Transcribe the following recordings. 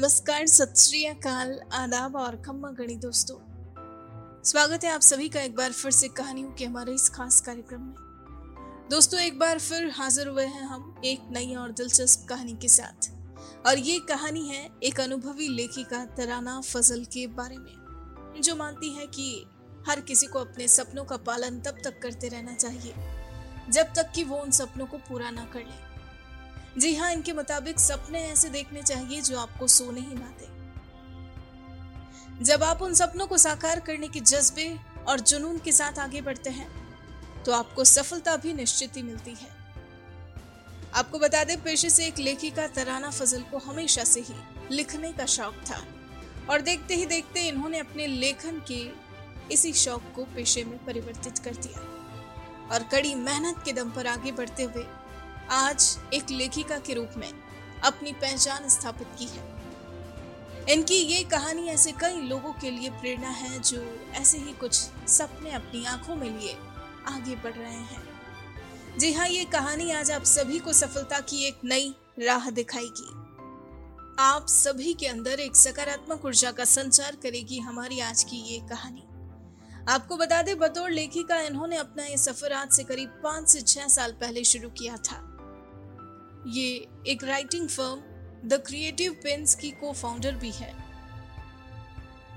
नमस्कार, सत अकाल, आदाब और खम्मा गणी दोस्तों। स्वागत है आप सभी का एक बार फिर से कहानियों के हमारे इस खास कार्यक्रम में। दोस्तों, एक बार फिर हाजिर हुए हैं हम एक नई और दिलचस्प कहानी के साथ। और ये कहानी है एक अनुभवी लेखिका तराना फजल के बारे में, जो मानती है कि हर किसी को अपने सपनों का पालन तब तक करते रहना चाहिए, जब तक कि वो उन सपनों को पूरा ना कर ले। जी हाँ इनके मुताबिक सपने ऐसे देखने चाहिए जो आपको सोने ही ना दे। जब आप उन सपनों को साकार करने के जज्बे और जुनून के साथ आगे बढ़ते हैं तो आपको सफलता भी निश्चित ही मिलती है। आपको बता दें, पेशे से एक लेखिका तराना फजल को हमेशा से ही लिखने का शौक था। और देखते ही देखते इन्होंने अपने लेखन के इसी शौक को पेशे में परिवर्तित कर दिया। और कड़ी मेहनत के दम पर आगे बढ़ते हुए आज एक लेखिका के रूप में अपनी पहचान स्थापित की है। इनकी ये कहानी ऐसे कई लोगों के लिए प्रेरणा है जो ऐसे ही कुछ सपने अपनी आँखों में लिए आगे बढ़ रहे हैं। जी हाँ ये कहानी आज आप सभी को सफलता की एक नई राह दिखाएगी। आप सभी के अंदर एक सकारात्मक ऊर्जा का संचार करेगी हमारी आज की ये कहानी। आपको बता दें, बतौर लेखिका इन्होंने अपना ये सफ़र आज से करीब पाँच से छह साल पहले शुरू किया था। ये एक writing firm the creative pens की को फाउंडर भी है।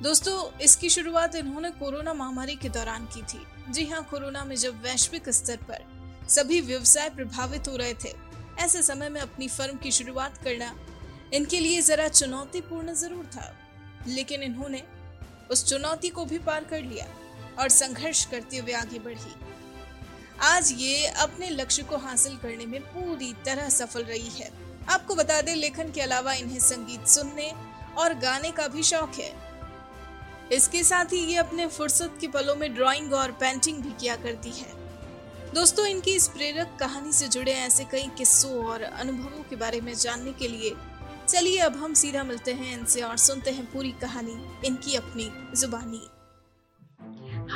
दोस्तों, इसकी शुरुआत इन्होंने कोरोना महामारी के दौरान की थी। जी हाँ कोरोना में जब वैश्विक स्तर पर सभी व्यवसाय प्रभावित हो रहे थे, ऐसे समय में अपनी फर्म की शुरुआत करना इनके लिए जरा चुनौतीपूर्ण ज़रूर था। लेकिन इन्होंने उस चुनौती को भी पार कर लिया और संघर्ष करते हुए आगे बढ़ी। आज ये अपने लक्ष्य को हासिल करने में पूरी तरह सफल रही है। आपको बता दें, लेखन के अलावा इन्हें संगीत सुनने और गाने का भी शौक है। इसके साथ ही ये अपने फुर्सत के पलों में ड्राइंग और पेंटिंग भी किया करती है। दोस्तों, इनकी इस प्रेरक कहानी से जुड़े ऐसे कई किस्सों और अनुभवों के बारे में जानने के लिए चलिए, अब हम सीधा मिलते हैं इनसे और सुनते हैं पूरी कहानी, इनकी अपनी जुबानी।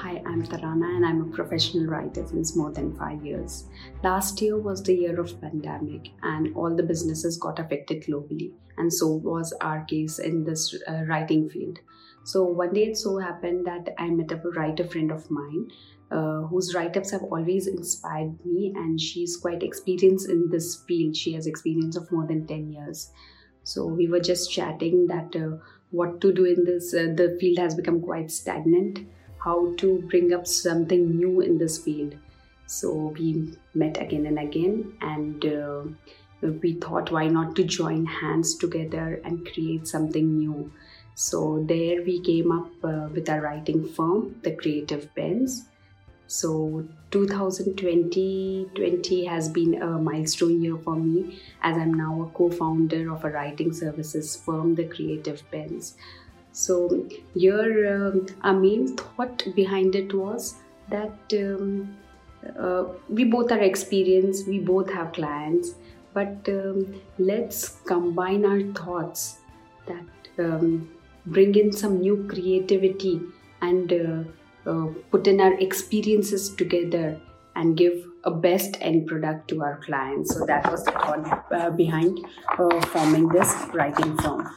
Hi, I'm Tarana and I'm a professional writer since more than five years. Last year was the year of pandemic and all the businesses got affected globally and so was our case in this uh, writing field. So one day it so happened that I met a writer friend of mine uh, whose write-ups have always inspired me and she's quite experienced in this field. She has experience of more than 10 years. So we were just chatting that uh, what to do in this, uh, the field has become quite stagnant how to bring up something new in this field. So we met again and again, and uh, we thought, why not to join hands together and create something new? So there we came up uh, with our writing firm, the Creative Pens. So 2020 20 has been a milestone year for me as I'm now a co-founder of a writing services firm, the Creative Pens. So, your um, our main thought behind it was that um, uh, we both are experienced, we both have clients, but um, let's combine our thoughts that um, bring in some new creativity and uh, uh, put in our experiences together and give a best end product to our clients. So that was the thought uh, behind uh, forming this writing firm.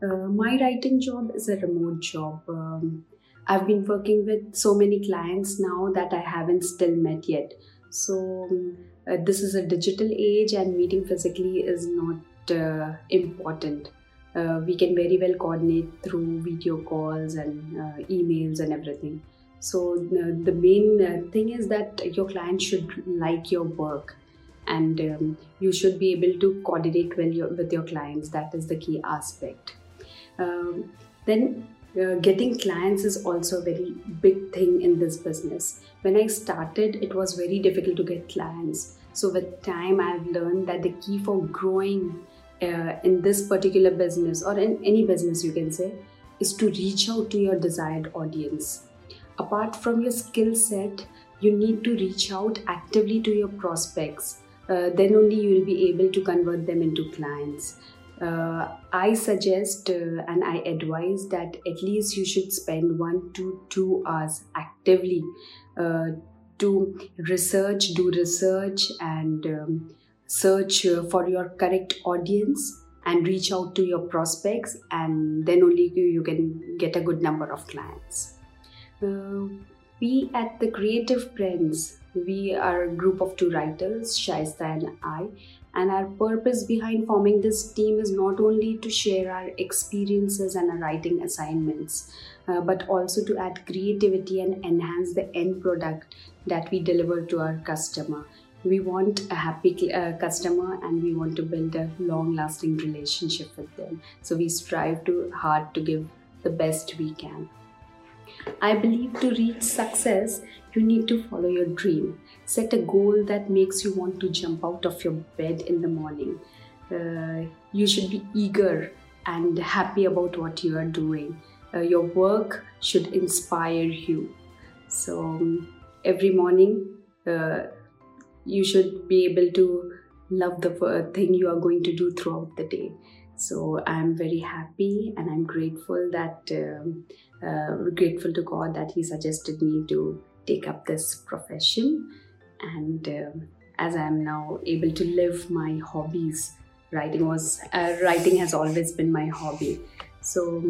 Uh, my writing job is a remote job. Um, I've been working with so many clients now that I haven't still met yet. So, um, uh, this is a digital age, and meeting physically is not uh, important. Uh, we can very well coordinate through video calls and uh, emails and everything. So, the main thing is that your client should like your work and um, you should be able to coordinate well with your clients. That is the key aspect. Um, then uh, getting clients is also a very big thing in this business. When I started, it was very difficult to get clients. So with time, I've learned that the key for growing uh, in this particular business or in any business, you can say, is to reach out to your desired audience. Apart from your skill set, you need to reach out actively to your prospects. Uh, then only you will be able to convert them into clients uh, I suggest uh, and I advise that at least you should spend one to two hours actively uh, to research, do research, and um, search uh, for your correct audience and reach out to your prospects and then only you, can get a good number of clients. Uh, we at the Creative Pens we are a group of two writers shaista and i and our purpose behind forming this team is not only to share our experiences and our writing assignments uh, but also to add creativity and enhance the end product that we deliver to our customer. We want a happy uh, customer and we want to build a long lasting relationship with them. So we strive to hard to give the best we can i believe to reach success you need to follow your dream. Set a goal that makes you want to jump out of your bed in the morning. Uh, you should be eager and happy about what you are doing. Uh, your work should inspire you. So um, every morning uh, you should be able to love the thing you are going to do throughout the day so i'm very happy and i'm grateful that um, uh, grateful to god that he suggested me to take up this profession. And um, as i'm now able to live my hobbies writing was uh, writing has always been my hobby. So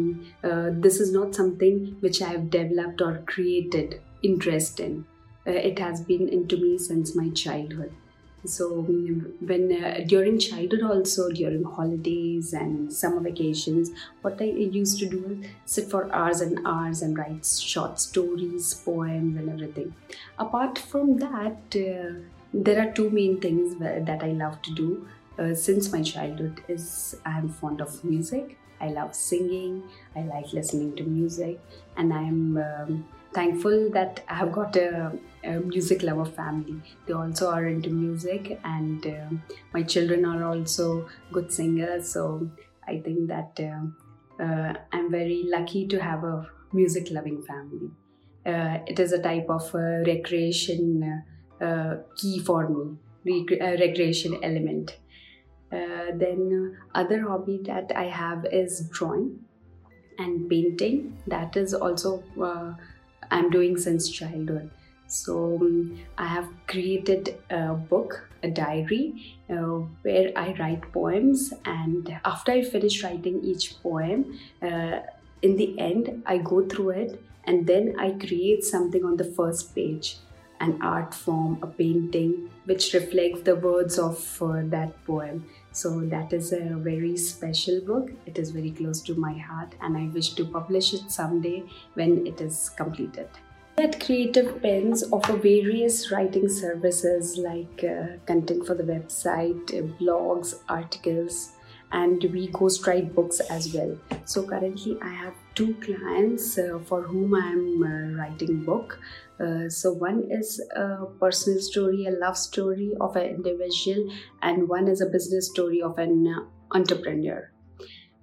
uh, this is not something which i have developed or created interest in. Uh, it has been into me since my childhood so when uh, during childhood also during holidays and summer vacations what i used to do is sit for hours and hours and write short stories poems and everything. Apart from that uh, there are two main things that i love to do. Uh, since my childhood is i am fond of music. I love singing. I like listening to music. And i'm um, thankful that I have got a, a, music lover family. They also are into music, and uh, my children are also good singers. So I think that uh, uh, I'm very lucky to have a music loving family. Uh, it is a type of uh, recreation uh, key for me, Rec- recreation element. then other hobby that I have is drawing and painting. That is also I'm doing since childhood. So um, I have created a book, a diary, uh, where I write poems, and after I finish writing each poem, uh, in the end I go through it and then I create something on the first page an art form, a painting, which reflects the words of uh, that poem. So, that is a very special book. It is very close to my heart, and I wish to publish it someday when it is completed. At Creative Pens offer various writing services like uh, content for the website, uh, blogs, articles, and we ghostwrite books as well. So currently, I have two clients uh, for whom I am uh, writing book. Uh, so one is a personal story, a love story of an individual, and one is a business story of an uh, entrepreneur.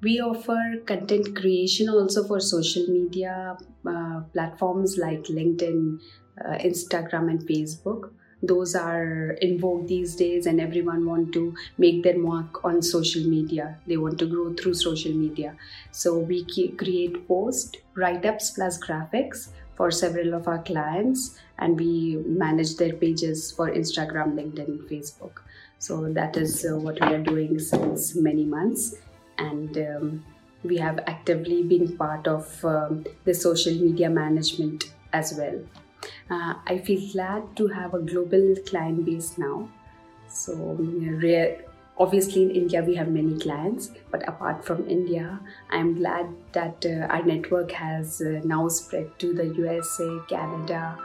We offer content creation also for social media uh, platforms like LinkedIn, uh, Instagram, and Facebook. Those are in vogue these days and everyone want to make their mark on social media. They want to grow through social media. So we create post write-ups plus graphics for several of our clients and we manage their pages for instagram linkedin facebook. So that is uh, what we are doing since many months and um, we have actively been part of um, the social media management as well uh, I feel glad to have a global client base now. So, rare, obviously, in India, we have many clients, but apart from India, I'm glad that uh, our network has uh, now spread to the USA, Canada,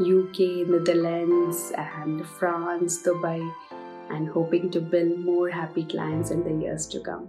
UK, Netherlands, and France, Dubai, and hoping to build more happy clients in the years to come.